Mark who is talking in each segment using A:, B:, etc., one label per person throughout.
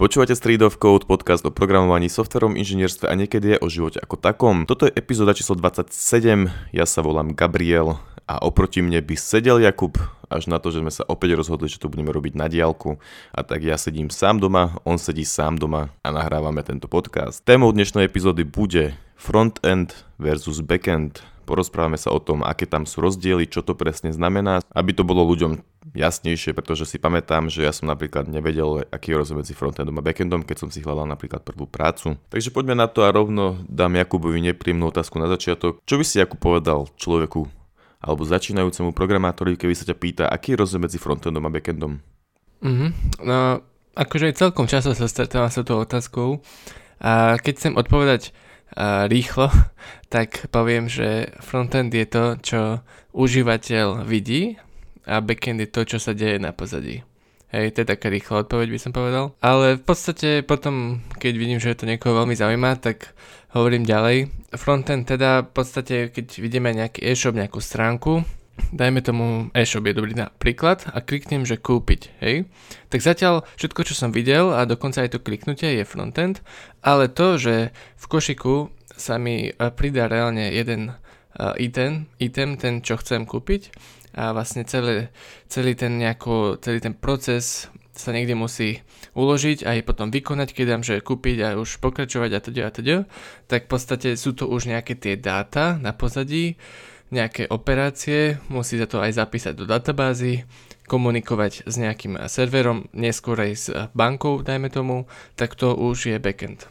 A: Počúvate Street of Code, podcast o programovaní, softverom, inžinierstve a niekedy je o živote ako takom. Toto je epizóda číslo 27, ja sa volám Gabriel a oproti mne by sedel Jakub, až na to, že sme sa opäť rozhodli, že to budeme robiť na diálku. A tak ja sedím sám doma, on sedí sám doma a nahrávame tento podcast. Témou dnešnej epizódy bude frontend versus backend. Porozprávame sa o tom, aké tam sú rozdiely, čo to presne znamená, aby to bolo ľuďom jasnejšie, pretože si pamätám, že ja som napríklad nevedel, aký je rozdiel medzi frontendom a backendom, keď som si hľadal napríklad prvú prácu. Takže poďme na to a rovno dám Jakubovi nepríjemnú otázku na začiatok. Čo by si Jakub povedal človeku alebo začínajúcemu programátorovi, keby sa ťa pýta, aký je rozdiel medzi frontendom a backendom?
B: Mm-hmm. No, akože celkom často sa stretávam s touto otázkou a keď chcem odpovedať rýchlo, tak poviem, že frontend je to, čo užívateľ vidí a backend je to, čo sa deje na pozadí. Hej, to je taká rýchla odpoveď, by som povedal. Ale v podstate potom, keď vidím, že to niekoho veľmi zaujíma, tak hovorím ďalej. Frontend teda v podstate, keď vidíme nejaký e-shop, nejakú stránku, dajme tomu e-shop je dobrý príklad a kliknem, že kúpiť, hej. Tak zatiaľ všetko, čo som videl a dokonca aj to kliknutie je frontend, ale to, že v košiku sa mi pridá reálne jeden item, item, ten, čo chcem kúpiť, a vlastne celé, celý, ten nejako, celý ten proces sa niekde musí uložiť a aj potom vykonať, keď dám, že kúpiť a už pokračovať a teda a teda, tak v podstate sú to už nejaké tie dáta na pozadí, nejaké operácie, musí sa to aj zapísať do databázy, komunikovať s nejakým serverom, neskôr aj s bankou, dajme tomu, tak to už je backend.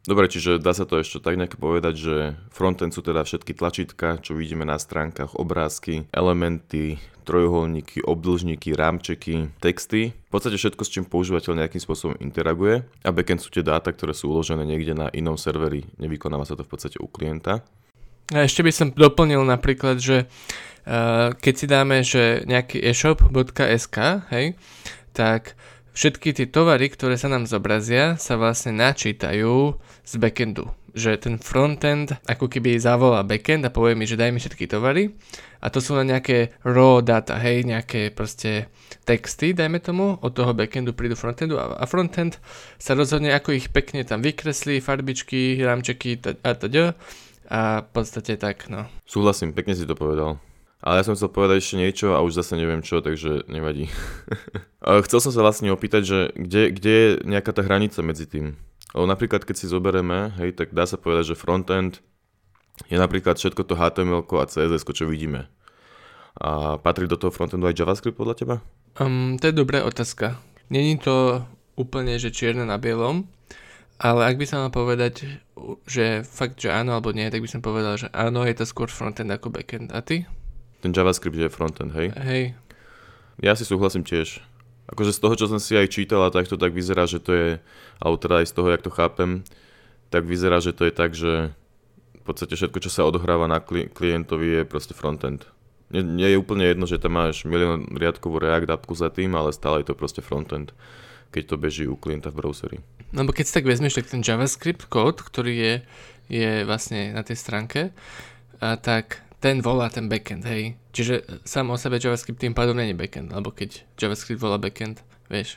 A: Dobre, čiže dá sa to ešte tak nejak povedať, že frontend sú teda všetky tlačítka, čo vidíme na stránkach, obrázky, elementy, trojuholníky, obdĺžníky, rámčeky, texty. V podstate všetko, s čím používateľ nejakým spôsobom interaguje. A backend sú tie dáta, ktoré sú uložené niekde na inom serveri. Nevykonáva sa to v podstate u klienta.
B: A ešte by som doplnil napríklad, že uh, keď si dáme, že nejaký e-shop.sk, hej, tak všetky tie tovary, ktoré sa nám zobrazia, sa vlastne načítajú z backendu. Že ten frontend ako keby zavolá backend a povie mi, že daj mi všetky tovary a to sú na nejaké raw data, hej, nejaké proste texty, dajme tomu, od toho backendu prídu frontendu a, a frontend sa rozhodne, ako ich pekne tam vykreslí, farbičky, rámčeky a teda a v podstate tak, no.
A: Súhlasím, pekne si to povedal. Ale ja som chcel povedať ešte niečo a už zase neviem čo, takže nevadí. chcel som sa vlastne opýtať, že kde, kde je nejaká tá hranica medzi tým? Lebo napríklad keď si zoberieme, hej, tak dá sa povedať, že frontend je napríklad všetko to HTML a CSS, čo vidíme. A patrí do toho frontendu aj JavaScript podľa teba?
B: Um, to je dobrá otázka. Není to úplne, že čierne na bielom, ale ak by sa mal povedať, že fakt, že áno alebo nie, tak by som povedal, že áno, je to skôr frontend ako backend. A ty?
A: Ten JavaScript je frontend, hej?
B: Hej.
A: Ja si súhlasím tiež. Akože z toho, čo som si aj čítal a takto, tak vyzerá, že to je, alebo teda aj z toho, jak to chápem, tak vyzerá, že to je tak, že v podstate všetko, čo sa odohráva na klientovi je proste frontend. Nie, nie je úplne jedno, že tam máš milión riadkovú React appku za tým, ale stále je to proste frontend, keď to beží u klienta v browseri.
B: No bo keď si tak vezmeš, tak ten JavaScript kód, ktorý je, je vlastne na tej stránke, a tak ten volá ten backend, hej. Čiže sám o sebe JavaScript tým pádom není backend, lebo keď JavaScript volá backend, vieš.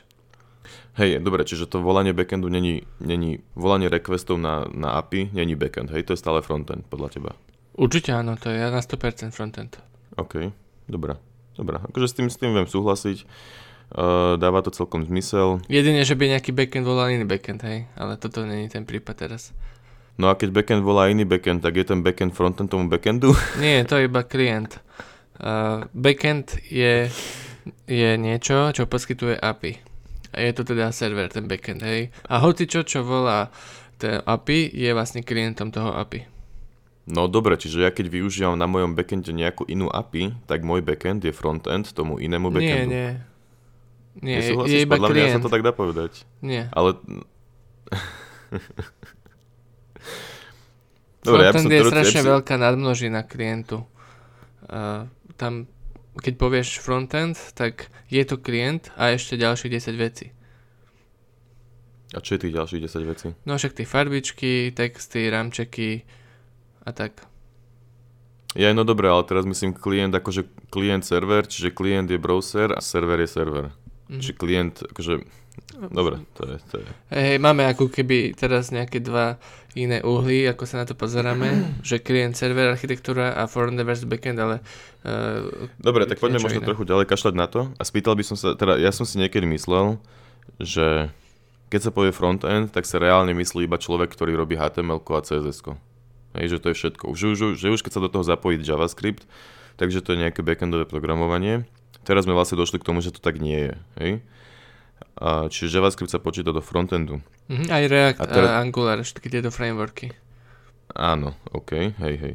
A: Hej, dobre, čiže to volanie backendu není, není volanie requestov na, na API, není backend, hej, to je stále frontend podľa teba.
B: Určite áno, to je na 100% frontend.
A: OK, dobrá, dobrá, akože s tým, s tým viem súhlasiť, uh, dáva to celkom zmysel.
B: Jedine, že by nejaký backend volal iný backend, hej, ale toto není ten prípad teraz.
A: No a keď backend volá iný backend, tak je ten backend frontend tomu backendu?
B: Nie, to je iba klient. Uh, backend je, je niečo, čo poskytuje API. A je to teda server, ten backend, hej. A hoci čo, čo volá ten API, je vlastne klientom toho API.
A: No dobre, čiže ja keď využívam na mojom backende nejakú inú API, tak môj backend je frontend tomu inému backendu.
B: Nie, nie. Nie,
A: je, je iba Podľa klient. mňa sa to tak dá povedať.
B: Nie.
A: Ale...
B: Dobre, Frontend ja je strašne ja veľká nadmnožina klientu. Uh, tam, keď povieš frontend, tak je to klient a ešte ďalších 10 vecí.
A: A čo je tých ďalších 10 vecí?
B: No však tie farbičky, texty, ramčeky a tak.
A: Ja, no dobré, ale teraz myslím klient akože klient server, čiže klient je browser a server je server.
B: Mhm.
A: Či klient, akože, dobre, to je, to je.
B: Hej, máme ako keby teraz nejaké dva iné uhly, ako sa na to pozeráme, že klient, server, architektúra a frontend versus backend, ale... Uh,
A: Dobre, tak poďme možno
B: iné.
A: trochu ďalej kašľať na to a spýtal by som sa, teda ja som si niekedy myslel, že keď sa povie frontend, tak sa reálne myslí iba človek, ktorý robí HTML a CSS. Hej, že to je všetko. Už, už, že už keď sa do toho zapojí JavaScript, takže to je nejaké backendové programovanie. Teraz sme vlastne došli k tomu, že to tak nie je. Hej? A, čiže JavaScript sa počíta do frontendu.
B: Mhm, aj React
A: A
B: a,
A: teraz-
B: Angular, všetky tieto frameworky.
A: Áno, OK, hej, hej.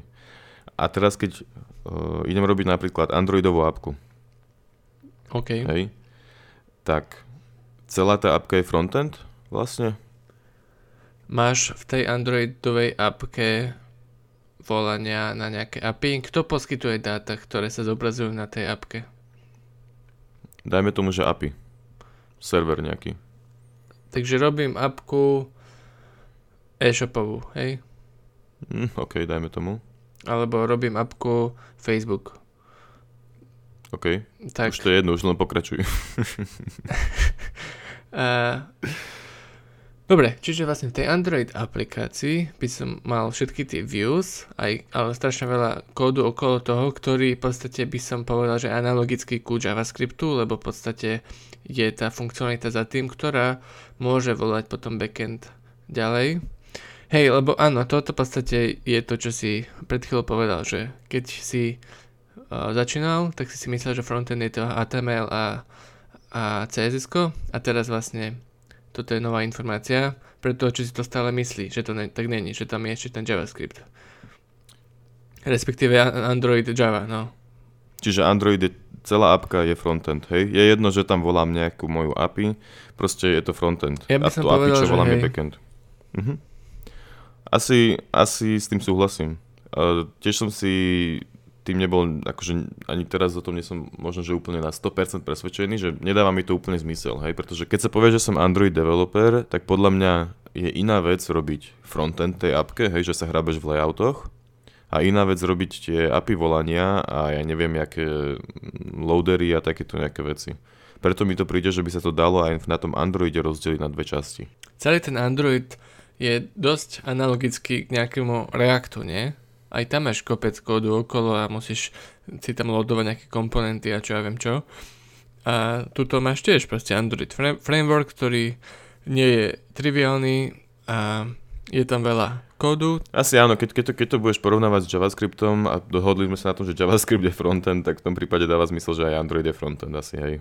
A: A teraz keď uh, idem robiť napríklad Androidovú apku,
B: OK.
A: hej, tak celá tá apka je frontend vlastne?
B: Máš v tej Androidovej appke volania na nejaké API. Kto poskytuje dáta, ktoré sa zobrazujú na tej appke?
A: Dajme tomu, že API. Server nejaký.
B: Takže robím appku e-shopovú, hej?
A: Hm, OK, dajme tomu.
B: Alebo robím appku Facebook.
A: OK,
B: Tak,
A: už to je jedno, už len pokračuj.
B: a... Dobre, čiže vlastne v tej Android aplikácii by som mal všetky tie views, aj, ale strašne veľa kódu okolo toho, ktorý v podstate by som povedal, že analogicky ku JavaScriptu, lebo v podstate je tá funkcionalita za tým, ktorá môže volať potom backend ďalej. Hej, lebo áno, toto v podstate je to, čo si pred chvíľou povedal, že keď si uh, začínal, tak si si myslel, že frontend je to HTML a, a CSS a teraz vlastne toto je nová informácia, preto či si to stále myslí, že to ne, tak není, že tam je ešte ten JavaScript. Respektíve Android Java, no.
A: Čiže Android je, celá apka je frontend, hej? Je jedno, že tam volám nejakú moju API, proste je to frontend.
B: Ja by
A: A
B: som
A: to API,
B: povedal,
A: čo volám, je backend. Mhm. Asi, asi s tým súhlasím. Uh, tiež som si tým nebol, akože ani teraz o tom nie som možno, že úplne na 100% presvedčený, že nedáva mi to úplne zmysel, hej, pretože keď sa povie, že som Android developer, tak podľa mňa je iná vec robiť frontend tej appke, hej, že sa hrabeš v layoutoch, a iná vec robiť tie API volania a ja neviem, aké loadery a takéto nejaké veci. Preto mi to príde, že by sa to dalo aj na tom Androide rozdeliť na dve časti.
B: Celý ten Android je dosť analogický k nejakému Reactu, nie? Aj tam máš kopec kódu okolo a musíš si tam loadovať nejaké komponenty a čo ja viem čo. A tuto máš tiež proste Android fra- framework, ktorý nie je triviálny a je tam veľa kódu.
A: Asi áno, keď, keď, to, keď to budeš porovnávať s JavaScriptom a dohodli sme sa na tom, že JavaScript je frontend, tak v tom prípade dáva zmysel, že aj Android je frontend, asi hej.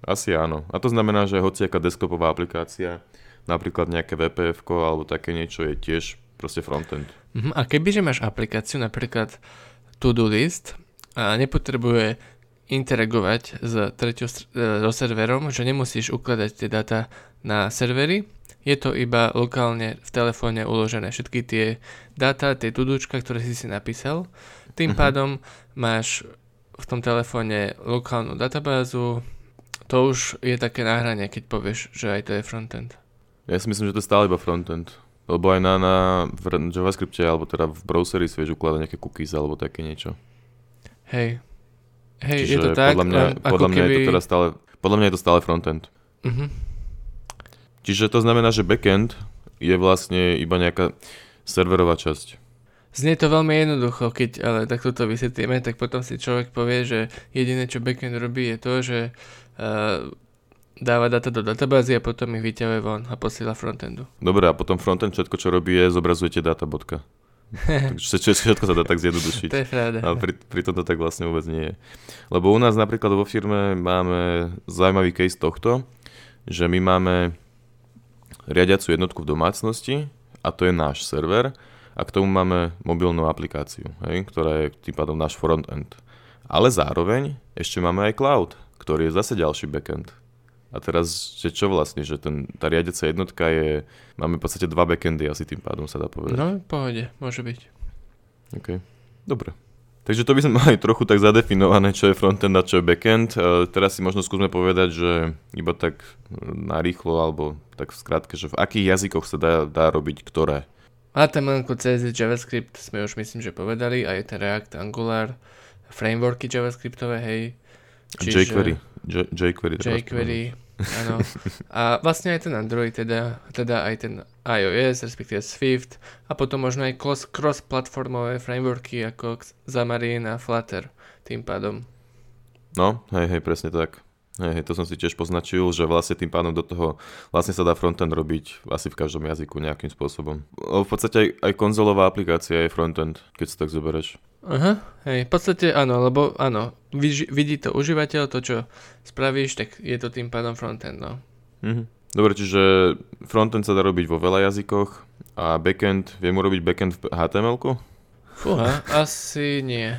A: Asi áno. A to znamená, že hociaká desktopová aplikácia, napríklad nejaké VPF alebo také niečo je tiež proste frontend.
B: Mhm, A kebyže máš aplikáciu, napríklad to-do list a nepotrebuje interagovať s treťou e, so serverom, že nemusíš ukladať tie dáta na servery, je to iba lokálne v telefóne uložené všetky tie dáta, tie tudúčka, ktoré si si napísal. Tým
A: Mhm.
B: pádom máš v tom telefóne lokálnu databázu, to už je také náhranie, keď povieš, že aj to je frontend.
A: Ja si myslím, že to je stále iba frontend. Lebo aj na, na v JavaScripte, alebo teda v browseri si vieš ukladať nejaké cookies alebo také niečo.
B: Hej. Hej,
A: Čiže
B: je to tak,
A: podľa mňa,
B: ako
A: podľa mňa je to
B: keby-
A: teda stále, podľa mňa je to stále frontend.
B: Mhm.
A: Čiže to znamená, že backend je vlastne iba nejaká serverová časť.
B: Znie to veľmi jednoducho, keď ale takto to vysvetlíme, tak potom si človek povie, že jediné, čo backend robí, je to, že uh, dáva data do databázy a potom ich vyťahuje von a posiela frontendu.
A: Dobre, a potom frontend všetko, čo robí, je zobrazujete data bodka. Takže všetko, sa dá tak zjednodušiť.
B: to je pravda.
A: Ale pri, pritom to tak vlastne vôbec nie je. Lebo u nás napríklad vo firme máme zaujímavý case tohto, že my máme riadiacu jednotku v domácnosti a to je náš server a k tomu máme mobilnú aplikáciu, hej, ktorá je tým pádom náš frontend. Ale zároveň ešte máme aj cloud, ktorý je zase ďalší backend. A teraz, že čo vlastne, že ten, tá riadiaca jednotka je, máme v podstate dva backendy asi tým pádom sa dá povedať.
B: No, pohode, môže byť.
A: OK, dobre. Takže to by sme mali trochu tak zadefinované, čo je frontend a čo je backend. E, teraz si možno skúsme povedať, že iba tak narýchlo, alebo tak v skratke, že v akých jazykoch sa dá, dá robiť ktoré.
B: HTML, CSS, JavaScript sme už myslím, že povedali, aj ten React, Angular, frameworky JavaScriptové, hej. Čiže-
A: jQuery. J- jQuery. treba
B: jQuery, áno. A vlastne aj ten Android, teda, teda aj ten iOS, respektíve Swift a potom možno aj cross- cross-platformové frameworky ako Xamarin a Flutter tým pádom.
A: No, hej, hej, presne tak. Hej, hej, to som si tiež poznačil, že vlastne tým pádom do toho vlastne sa dá frontend robiť asi v každom jazyku nejakým spôsobom. V podstate aj, aj konzolová aplikácia je frontend, keď si tak zoberieš.
B: Aha, hej, v podstate áno, lebo áno, vidí, vidí to užívateľ, to čo spravíš, tak je to tým pádom frontend, no.
A: Mhm. Dobre, čiže frontend sa dá robiť vo veľa jazykoch a backend, viem urobiť backend v HTML-ku?
B: Fúha, asi nie.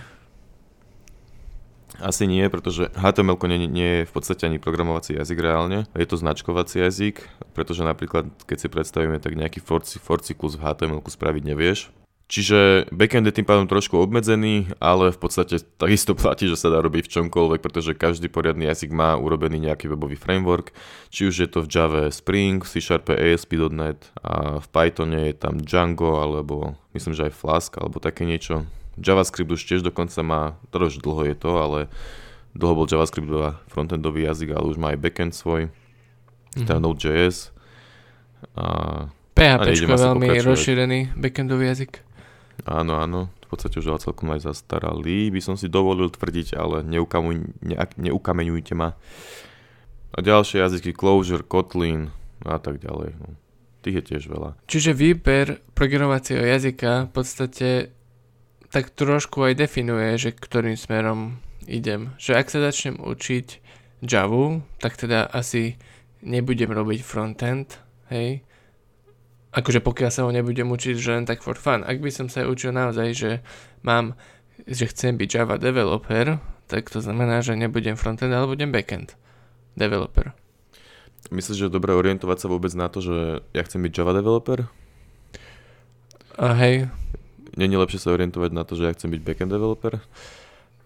A: Asi nie, pretože HTML nie, nie je v podstate ani programovací jazyk reálne. Je to značkovací jazyk, pretože napríklad, keď si predstavíme, tak nejaký for, for cyklus v HTML spraviť nevieš. Čiže backend je tým pádom trošku obmedzený, ale v podstate takisto platí, že sa dá robiť v čomkoľvek, pretože každý poriadny jazyk má urobený nejaký webový framework, či už je to v Java Spring, v C Sharp ASP.NET a v Pythone je tam Django, alebo myslím, že aj Flask, alebo také niečo. JavaScript už tiež dokonca má, to už dlho je to, ale dlho bol JavaScript frontendový jazyk, ale už má aj backend svoj, teda
B: Mhm.
A: Node.js. A
B: PHP
A: A
B: je veľmi rozšírený backendový jazyk.
A: Áno, áno, v podstate už celkom aj zastaralý, by som si dovolil tvrdiť, ale neukamuj, ne, neukameňujte ma. A ďalšie jazyky, Clojure, Kotlin a tak ďalej. No. Tých je tiež veľa.
B: Čiže výber programovacieho jazyka v podstate tak trošku aj definuje, že ktorým smerom idem. Že ak sa začnem učiť Java, tak teda asi nebudem robiť frontend, hej. Akože pokiaľ sa ho nebudem učiť, že len tak for fun. Ak by som sa učil naozaj, že mám, že chcem byť Java developer, tak to znamená, že nebudem frontend, ale budem backend developer.
A: Myslíš, že je dobré orientovať sa vôbec na to, že ja chcem byť Java developer?
B: A hej,
A: Není lepšie sa orientovať na to, že ja chcem byť backend developer?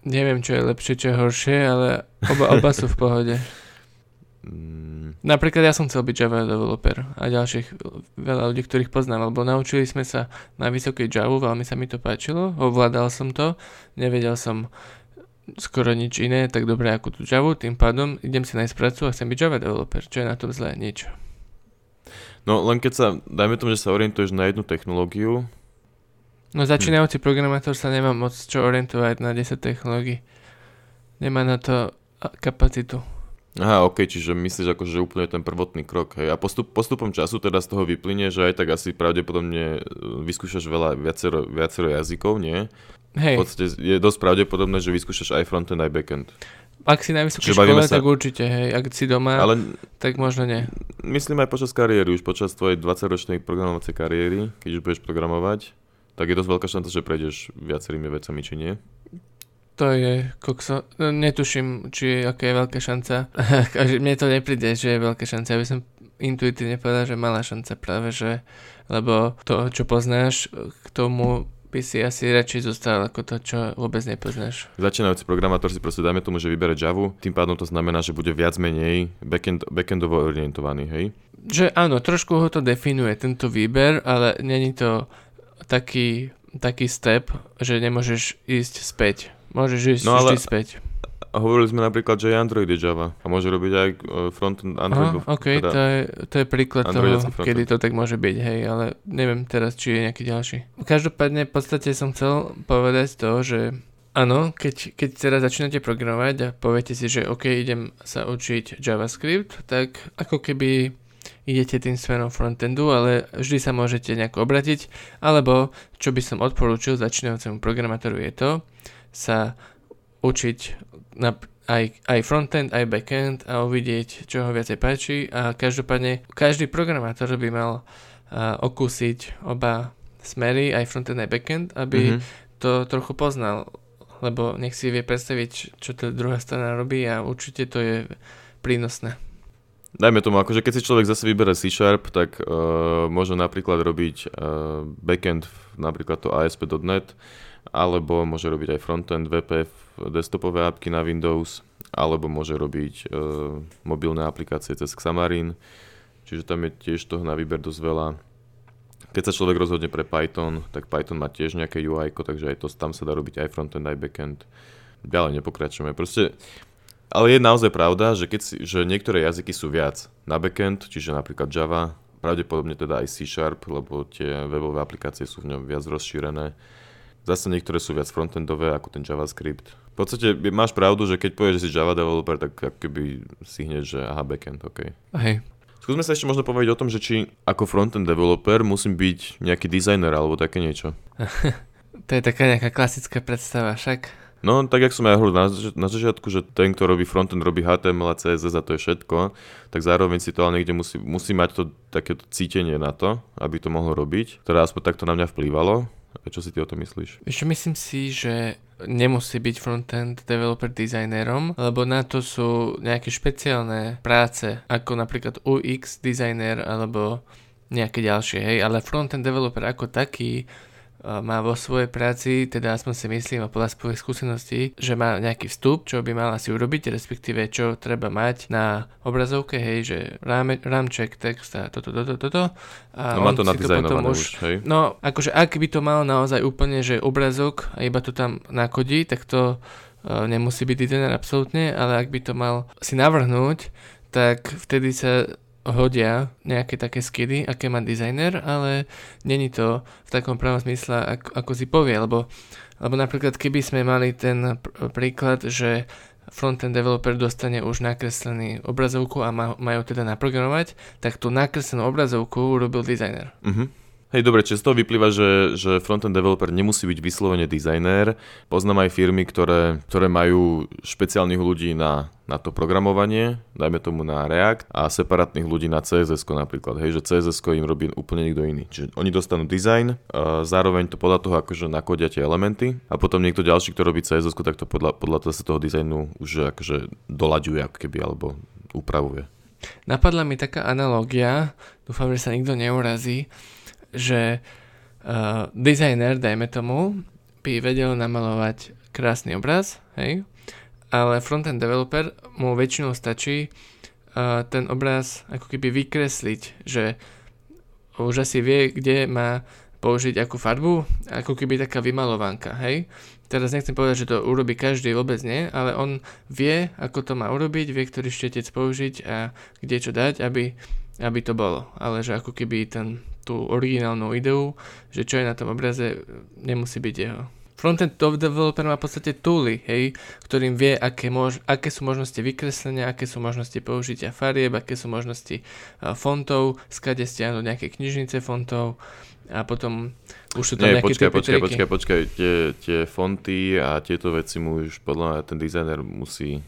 B: neviem, čo je lepšie, čo je horšie, ale oba, oba sú v pohode. Napríklad ja som chcel byť Java developer a ďalších veľa ľudí, ktorých poznám, lebo naučili sme sa na vysokej Java, veľmi sa mi to páčilo, ovládal som to, nevedel som skoro nič iné, tak dobre ako tú Java, tým pádom idem si nájsť prácu a chcem byť Java developer, čo je na tom zlé, nič.
A: No len keď sa, dajme tomu, že sa orientuješ na jednu technológiu,
B: No začínajúci programátor sa nemá moc čo orientovať na 10 technológií. Nemá na to kapacitu.
A: Aha, ok, čiže myslíš ako, že úplne ten prvotný krok, hej. A postup, postupom času teda z toho vyplynie, že aj tak asi pravdepodobne e, vyskúšaš veľa, viacero, viacero jazykov, nie? V
B: Hej,
A: podstate je dosť pravdepodobné, že vyskúšaš aj frontend, aj backend.
B: ak si na vysokej škole,
A: sa-
B: tak určite, hej. Ak si doma,
A: Ale
B: tak možno nie.
A: myslím aj počas kariéry, už počas tvojej 20-ročnej programovacej kariéry, keď už budeš programovať, tak je dosť veľká šanca, že prejdeš viacerými vecami, či nie?
B: To je kokso. No, netuším, či aká je veľká šanca. Mne to nepríde, že je veľká šanca. Ja by som intuitívne povedal, že malá šanca práve, že lebo to, čo poznáš, k tomu by si asi radšej zostal ako to, čo vôbec nepoznáš.
A: Začínajúci programátor si proste dajme tomu, že vybere Java, tým pádom to znamená, že bude viac menej backend, backendovo orientovaný, hej?
B: Že áno, trošku ho to definuje, tento výber, ale není to taký, taký step, že nemôžeš ísť späť. Môžeš ísť
A: No ale-
B: späť.
A: A hovorili sme napríklad, že aj Android je Java a môže robiť aj e, frontend Android.
B: Aha, OK,
A: teda-
B: to je, to je príklad toho, kedy to tak môže byť, hej, ale neviem teraz, či je nejaký ďalší. Každopádne v podstate som chcel povedať to, že áno, keď, keď teraz začínate programovať a poviete si, že OK, idem sa učiť JavaScript, tak ako keby idete tým smerom frontendu, ale vždy sa môžete nejako obratiť, alebo čo by som odporúčil začínajúcemu programátorovi je to, sa učiť na, aj, aj frontend, aj backend a uvidieť, čo ho viacej páči a každopádne každý programátor by mal a, okúsiť oba smery, aj frontend, aj backend, aby
A: Mhm.
B: to trochu poznal, lebo nech si vie predstaviť, čo tá druhá strana robí a určite to je prínosné.
A: Dajme tomu, akože keď si človek zase vyberie C Sharp, tak uh, môže napríklad robiť uh, backend, napríklad to ASP.NET, alebo môže robiť aj frontend, VPF, desktopové appky na Windows, alebo môže robiť uh, mobilné aplikácie cez Xamarin, čiže tam je tiež toho na výber dosť veľa. Keď sa človek rozhodne pre Python, tak Python má tiež nejaké UI, takže aj to, tam sa dá robiť aj frontend, aj backend. Ďalej nepokračujeme. Proste Ale je naozaj pravda, že, keď že niektoré jazyky sú viac na backend, čiže napríklad Java, pravdepodobne teda aj C Sharp, lebo tie webové aplikácie sú v ňom viac rozšírené. Zase niektoré sú viac frontendové ako ten JavaScript. V podstate máš pravdu, že keď povieš, že si Java developer, tak keby si hneď, že aha, backend, OK.
B: Hej.
A: Skúsme sa ešte možno povedať o tom, že či ako frontend developer musím byť nejaký designer alebo také niečo.
B: to je taká nejaká klasická predstava však.
A: No, tak jak som aj hovoril na, na začiatku, že ten, kto robí frontend, robí HTML a CSS a to je všetko, tak zároveň si to ale niekde musí, musí mať to takéto cítenie na to, aby to mohlo robiť, ktoré aspoň takto na mňa vplyvalo. Čo si ty o tom myslíš?
B: Ešte myslím si, že nemusí byť frontend developer designerom, lebo na to sú nejaké špeciálne práce, ako napríklad UX designer alebo nejaké ďalšie, hej, ale frontend developer ako taký má vo svojej práci, teda aspoň si myslím a podľa svojich skúseností, že má nejaký vstup, čo by mal asi urobiť, respektíve čo treba mať na obrazovke, hej, že ráme, rámček, text a toto, toto, toto.
A: A no má to nadizajnované už, hej?
B: No, akože ak by to mal naozaj úplne, že obrazok a iba to tam nakodí, tak to uh, nemusí byť dizajner absolútne, ale ak by to mal si navrhnúť, tak vtedy sa hodia nejaké také skidy, aké má dizajner, ale není to v takom pravom smysle, ako, ako si povie, lebo, lebo napríklad keby sme mali ten pr- príklad, že frontend developer dostane už nakreslený obrazovku a majú teda naprogramovať, tak tú nakreslenú obrazovku urobil dizajner.
A: Uh-huh. Hej, dobre, čiže z toho vyplýva, že, že frontend developer nemusí byť vyslovene dizajner. Poznám aj firmy, ktoré, ktoré majú špeciálnych ľudí na, na to programovanie, dajme tomu na React, a separátnych ľudí na CSS napríklad. Hej, že CSS im robí úplne niekto iný. Čiže oni dostanú dizajn, zároveň to podľa toho akože nakodia tie elementy a potom niekto ďalší, kto robí CSS, tak to podľa, podľa toho dizajnu už akože doľaďuje ako keby, alebo upravuje.
B: Napadla mi taká analogia, dúfam, že sa nikto neurazí, že uh, dizajner, dajme tomu, by vedel namalovať krásny obraz, hej, ale frontend developer mu väčšinou stačí uh, ten obraz ako keby vykresliť, že už asi vie, kde má použiť akú farbu, ako keby taká vymalovanka, hej. Teraz nechcem povedať, že to urobí každý, vôbec nie, ale on vie, ako to má urobiť, vie, ktorý štetec použiť a kde čo dať, aby, aby to bolo. Ale že ako keby ten tú originálnu ideu, že čo je na tom obraze, nemusí byť jeho. Frontend developer má v podstate tooly, hej, ktorým vie, aké, mož- aké sú možnosti vykreslenia, aké sú možnosti použitia farieb, aké sú možnosti uh, fontov, skade stiahnuť nejaké knižnice fontov a potom už sú tam Nie, nejaké
A: počkaj, počkaj, počkaj, počkaj, tie, tie fonty a tieto veci mu už podľa mňa ten dizajner musí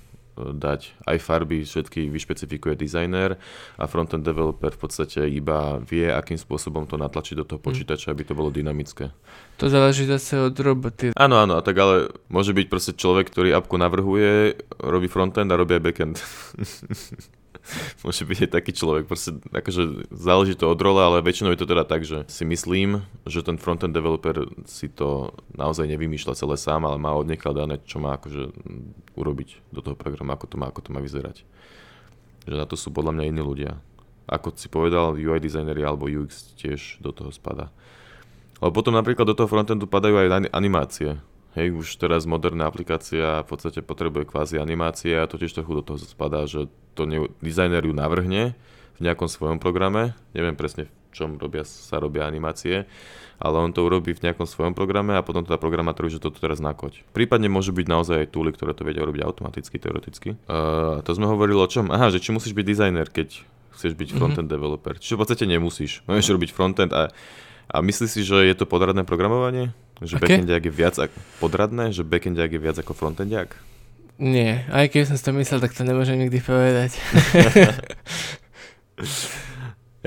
A: dať aj farby, všetky vyšpecifikuje dizajner a frontend developer v podstate iba vie, akým spôsobom to natlačiť do toho hm. počítača, aby to bolo dynamické.
B: To záleží zase od roboty.
A: Áno, áno, a tak ale môže byť proste človek, ktorý appku navrhuje, robí frontend a robí aj backend. môže byť aj taký človek. Proste, akože záleží to od role, ale väčšinou je to teda tak, že si myslím, že ten frontend developer si to naozaj nevymýšľa celé sám, ale má od dané, čo má akože urobiť do toho programu, ako to má, ako to má vyzerať. Že na to sú podľa mňa iní ľudia. Ako si povedal, UI designery alebo UX tiež do toho spada. Ale potom napríklad do toho frontendu padajú aj animácie. Hej, už teraz moderná aplikácia v podstate potrebuje kvázi animácie a to tiež trochu do toho spadá, že to ne, dizajner ju navrhne v nejakom svojom programe, neviem presne v čom robia, sa robia animácie, ale on to urobí v nejakom svojom programe a potom teda programátor že toto teraz nakoď. Prípadne môžu byť naozaj aj tooly, ktoré to vedia robiť automaticky, teoreticky. Uh, to sme hovorili o čom? Aha, že či musíš byť dizajner, keď chceš byť mhm. frontend mm-hmm. developer. Čiže v podstate nemusíš. Môžeš robiť frontend a, a myslíš si, že je to podradné programovanie? Že okay. backendiak je viac ako podradné, že backendiak je viac ako frontendiak?
B: Nie, aj keď som si to myslel, tak to nemôžem nikdy povedať.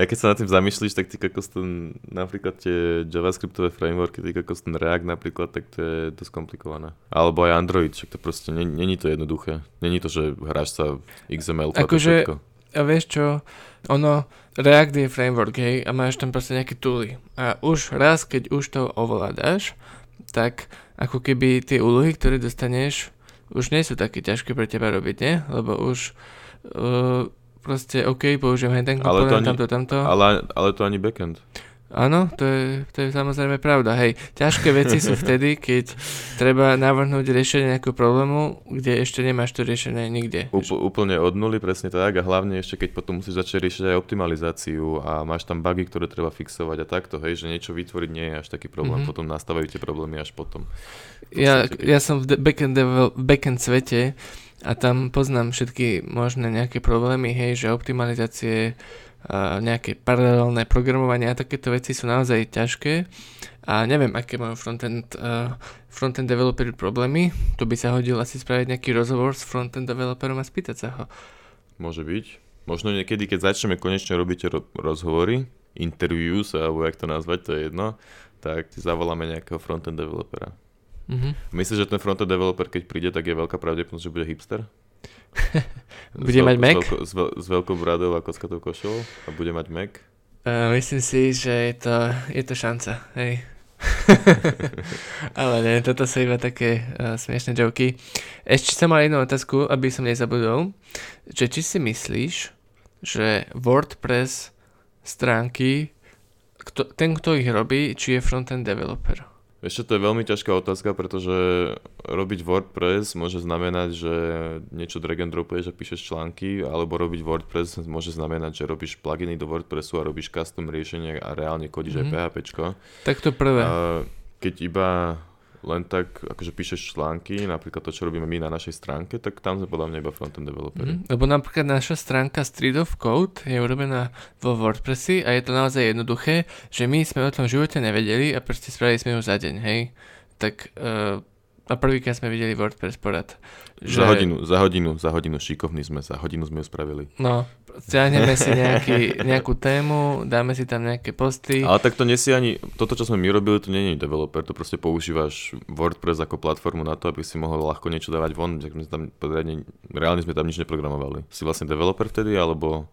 A: ja keď sa nad tým zamýšľaš, tak ty kokos ten, napríklad tie JavaScriptové frameworky, ty kokos ten React napríklad, tak to je dosť komplikované. Alebo aj Android, však to proste není to jednoduché. Není to, že hráš sa XML a
B: akože, a vieš čo, ono, React je framework, hej, a máš tam proste nejaké tooly. A už raz, keď už to ovládaš, tak ako keby tie úlohy, ktoré dostaneš, už nie sú také ťažké pre teba robiť, nie? Lebo už uh, proste OK, použijem aj ten komponent, tamto, tamto.
A: Ale, ale to ani backend.
B: Áno, to je, to je samozrejme pravda. Hej, ťažké veci sú vtedy, keď treba navrhnúť riešenie nejakého problému, kde ešte nemáš to riešenie nikde.
A: Úpl, úplne od nuly, presne tak. A hlavne ešte, keď potom musíš začať riešiť aj optimalizáciu a máš tam bugy, ktoré treba fixovať a takto, hej, že niečo vytvoriť nie je až taký problém. Mm-hmm. Potom nastávajú tie problémy až potom.
B: Ja, ja som v backend, v backend svete a tam poznám všetky možné nejaké problémy, hej, že optimalizácie nejaké paralelné programovanie a takéto veci sú naozaj ťažké a neviem, aké majú frontend, uh, frontend developery problémy. Tu by sa hodil asi spraviť nejaký rozhovor s frontend developerom a spýtať sa ho.
A: Môže byť. Možno niekedy, keď začneme konečne robiť ro- rozhovory, interviews, alebo jak to nazvať, to je jedno, tak zavoláme nejakého frontend developera. Mm-hmm. Myslíš, že ten frontend developer, keď príde, tak je veľká pravdepodobnosť, že bude hipster?
B: bude mať Mac?
A: S, veľko, s, veľ, s veľkou bradou a kockatou košou a bude mať Mac?
B: Uh, myslím si, že je to, je to šanca, hej. Ale nie, toto sú iba také uh, smiešné joky. Ešte som mal jednu otázku, aby som nezabudol, že či si myslíš, že WordPress stránky, kto, ten, kto ich robí, či je frontend developer?
A: Ešte to je veľmi ťažká otázka, pretože robiť WordPress môže znamenať, že niečo drag and dropuješ a píšeš články, alebo robiť WordPress môže znamenať, že robíš pluginy do WordPressu a robíš custom riešenie a reálne kodíš mm-hmm. aj PHP.
B: Tak to prvé. A
A: keď iba len tak akože píšeš články, napríklad to, čo robíme my na našej stránke, tak tam sme podľa mňa iba frontend developeri.
B: Mm, lebo napríklad naša stránka Street of Code je urobená vo WordPressi a je to naozaj jednoduché, že my sme o tom živote nevedeli a proste spravili sme ju za deň, hej. Tak uh, a prvýkrát sme videli WordPress porad.
A: Že... Za hodinu, za hodinu, za hodinu, šikovní sme, za hodinu sme ju spravili.
B: No, stiahneme si nejaký, nejakú tému, dáme si tam nejaké posty.
A: Ale tak to nesie ani, toto čo sme my robili, to nie je developer, to proste používaš WordPress ako platformu na to, aby si mohol ľahko niečo dávať von, tak sme tam, podriadne, reálne sme tam nič neprogramovali. Si vlastne developer vtedy, alebo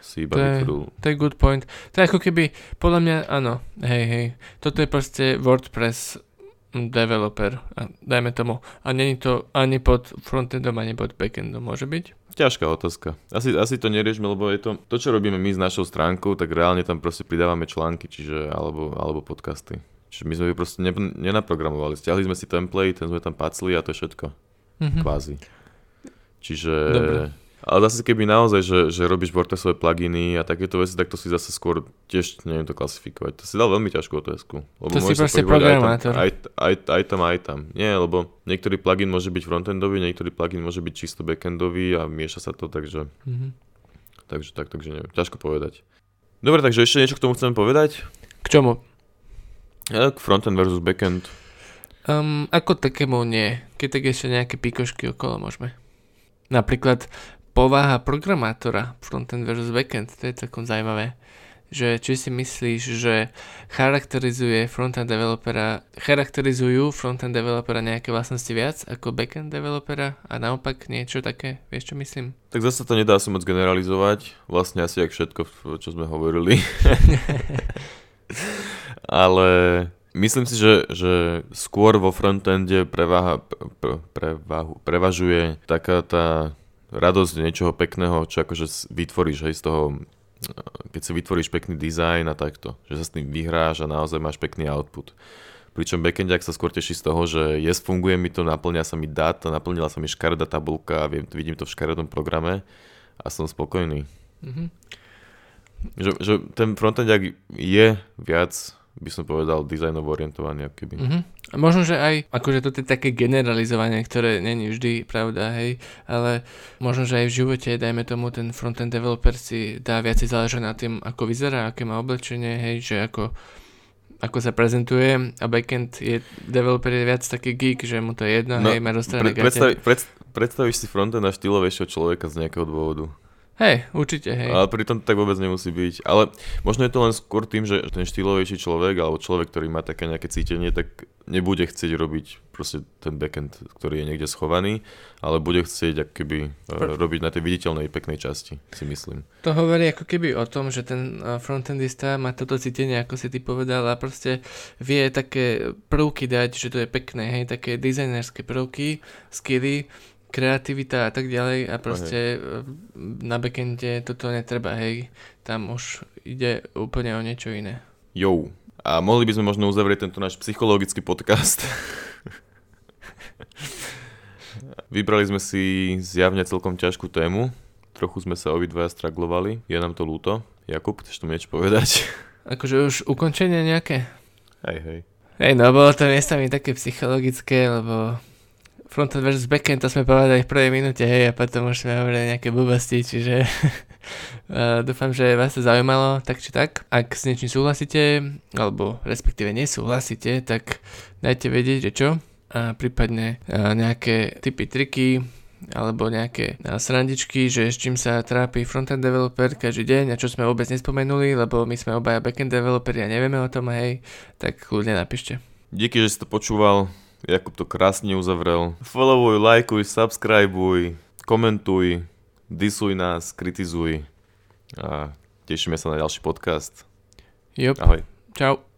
A: si iba
B: to je, to je good point. To je ako keby, podľa mňa, áno, hej, hej, toto je proste WordPress developer, a dajme tomu. A není to ani pod frontendom, ani pod backendom, môže byť?
A: Ťažká otázka. Asi, asi to neriešme, lebo je to, to, čo robíme my s našou stránkou, tak reálne tam proste pridávame články, čiže, alebo, alebo podcasty. Čiže my sme ju proste ne, nenaprogramovali. Stiahli sme si template, ten sme tam pacli a to je všetko. Mm-hmm. Kvázi. Čiže... Dobre. Ale zase keby naozaj, že, že robíš WordPressové pluginy a takéto veci, tak to si zase skôr tiež neviem to klasifikovať. To si dal veľmi ťažkú otázku.
B: Lebo to si proste programátor.
A: Aj, aj, aj, aj tam, aj tam. Nie, lebo niektorý plugin môže byť frontendový, niektorý plugin môže byť čisto backendový a mieša sa to, takže... Mm-hmm. Takže tak, takže neviem, ťažko povedať. Dobre, takže ešte niečo k tomu chcem povedať?
B: K čomu?
A: Ja, k frontend versus backend.
B: Um, ako takému nie. Keď tak ešte nejaké pikošky okolo môžeme. Napríklad povaha programátora frontend versus backend, to je celkom zaujímavé. Že či si myslíš, že charakterizuje frontend developera, charakterizujú frontend developera nejaké vlastnosti viac ako backend developera a naopak niečo také, vieš čo myslím?
A: Tak zase to nedá sa moc generalizovať, vlastne asi jak všetko, čo sme hovorili. Ale myslím si, že, že skôr vo frontende prevaha, pre, prevahu, prevažuje taká tá radosť niečoho pekného, čo akože vytvoríš aj z toho, keď si vytvoríš pekný dizajn a takto, že sa s tým vyhráš a naozaj máš pekný output. Pričom backendiak sa skôr teší z toho, že yes, funguje mi to, naplňa sa mi dáta, naplnila sa mi škaredá tabulka, viem, vidím to v škaredom programe a som spokojný. Mm-hmm. Že, že ten frontendiak je viac by som povedal, dizajnovo orientovaný, keby.
B: Mm-hmm. Možno, že aj, akože to je také generalizovanie, ktoré není vždy pravda, hej, ale možno, že aj v živote, dajme tomu, ten frontend developer si dá viac záležať na tým, ako vyzerá, aké má oblečenie, hej, že ako, ako sa prezentuje a backend je, developer je viac taký geek, že mu to je jedno, no, hej, má rozstrané
A: pre, predstav, pred, predstavíš si frontend a štýlovejšieho človeka z nejakého dôvodu.
B: Hej, určite, hej.
A: Ale pritom to tak vôbec nemusí byť. Ale možno je to len skôr tým, že ten štýlovejší človek alebo človek, ktorý má také nejaké cítenie, tak nebude chcieť robiť proste ten backend, ktorý je niekde schovaný, ale bude chcieť ak keby e, Pr- robiť na tej viditeľnej peknej časti, si myslím.
B: To hovorí ako keby o tom, že ten e, frontendista má toto cítenie, ako si ty povedal, a proste vie také prvky dať, že to je pekné, hej, také dizajnerské prvky, skilly, kreativita a tak ďalej a proste okay. na backende toto netreba, hej, tam už ide úplne o niečo iné.
A: Jo. A mohli by sme možno uzavrieť tento náš psychologický podcast. Vybrali sme si zjavne celkom ťažkú tému. Trochu sme sa obidvaja straglovali. Je nám to ľúto. Jakub, chceš to niečo povedať?
B: Akože už ukončenie nejaké?
A: Hej, hej.
B: Hej, no bolo to miestami také psychologické, lebo frontend versus backend, to sme povedali v prvej minúte, hej, a potom už sme hovorili nejaké blbosti, čiže uh, dúfam, že vás to zaujímalo, tak či tak. Ak s niečím súhlasíte, alebo respektíve nesúhlasíte, tak dajte vedieť, že čo a prípadne nejaké typy, triky alebo nejaké srandičky, že s čím sa trápi frontend developer každý deň a čo sme vôbec nespomenuli, lebo my sme obaja backend developeri a nevieme o tom, hej, tak kľudne napíšte.
A: Díky, že si to počúval. Jakub to krásne uzavrel. Followuj, lajkuj, subscribeuj, komentuj, disuj nás, kritizuj a tešíme sa na ďalší podcast.
B: Jop.
A: Ahoj.
B: Čau.